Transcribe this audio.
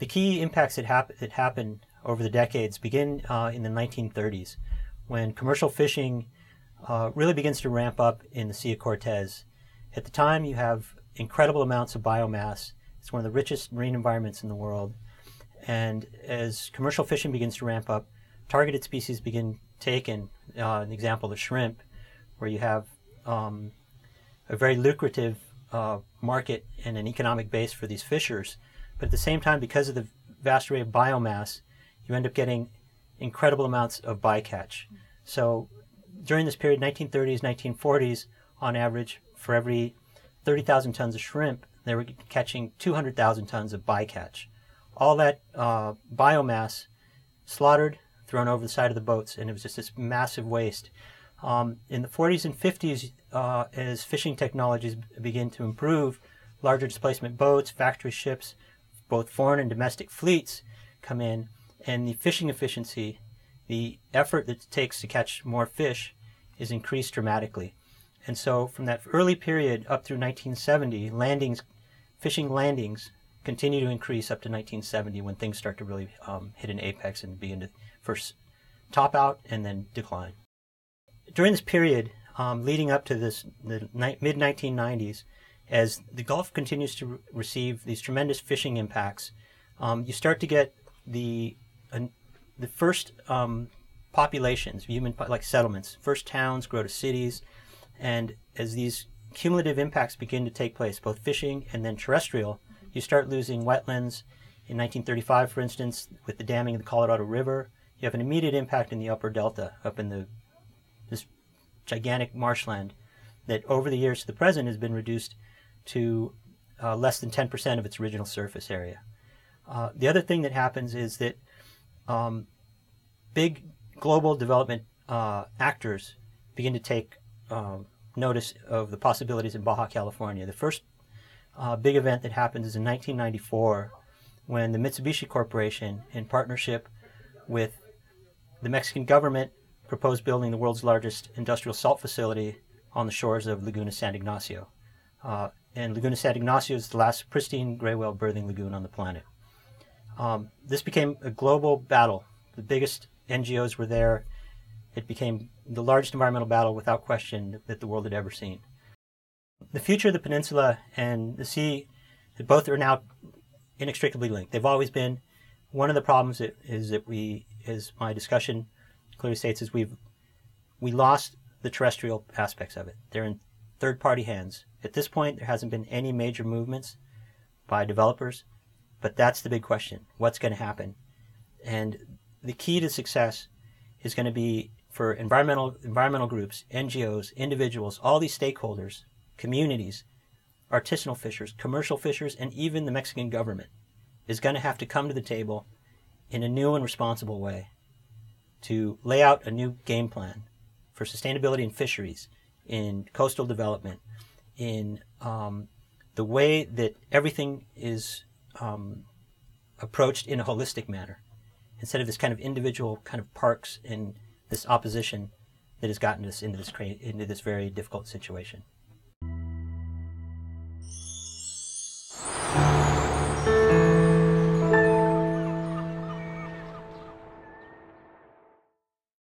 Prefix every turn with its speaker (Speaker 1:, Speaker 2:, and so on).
Speaker 1: the key impacts that, hap- that happen over the decades begin uh, in the 1930s when commercial fishing uh, really begins to ramp up in the Sea of Cortez. At the time, you have incredible amounts of biomass. It's one of the richest marine environments in the world. And as commercial fishing begins to ramp up, targeted species begin taken. Uh, an example, the shrimp, where you have um, a very lucrative uh, market and an economic base for these fishers. But at the same time, because of the vast array of biomass, you end up getting incredible amounts of bycatch. So during this period, 1930s, 1940s, on average, for every 30,000 tons of shrimp, they were catching 200,000 tons of bycatch. All that uh, biomass slaughtered, thrown over the side of the boats, and it was just this massive waste. Um, in the 40s and 50s, uh, as fishing technologies begin to improve, larger displacement boats, factory ships, both foreign and domestic fleets come in, and the fishing efficiency, the effort that it takes to catch more fish, is increased dramatically. And so, from that early period up through 1970, landings, fishing landings, continue to increase up to 1970 when things start to really um, hit an apex and begin to first top out and then decline during this period um, leading up to this the ni- mid 1990s, as the Gulf continues to re- receive these tremendous fishing impacts, um, you start to get the uh, the first um, populations, human like settlements, first towns grow to cities, and as these cumulative impacts begin to take place, both fishing and then terrestrial, you start losing wetlands. In 1935, for instance, with the damming of the Colorado River, you have an immediate impact in the upper delta, up in the this gigantic marshland that over the years to the present has been reduced to uh, less than 10% of its original surface area. Uh, the other thing that happens is that um, big global development uh, actors begin to take um, notice of the possibilities in Baja California. The first uh, big event that happens is in 1994 when the Mitsubishi Corporation, in partnership with the Mexican government proposed building the world's largest industrial salt facility on the shores of Laguna San Ignacio. Uh, and Laguna San Ignacio is the last pristine gray whale birthing lagoon on the planet. Um, this became a global battle. The biggest NGOs were there. It became the largest environmental battle without question that the world had ever seen. The future of the peninsula and the sea, both are now inextricably linked. They've always been. One of the problems is that we, as my discussion clearly states is we've we lost the terrestrial aspects of it. They're in third party hands. At this point, there hasn't been any major movements by developers, but that's the big question. What's going to happen? And the key to success is going to be for environmental environmental groups, NGOs, individuals, all these stakeholders, communities, artisanal fishers, commercial fishers, and even the Mexican government is going to have to come to the table in a new and responsible way to lay out a new game plan for sustainability in fisheries, in coastal development, in um, the way that everything is um, approached in a holistic manner, instead of this kind of individual kind of parks and this opposition that has gotten us into this into this very difficult situation.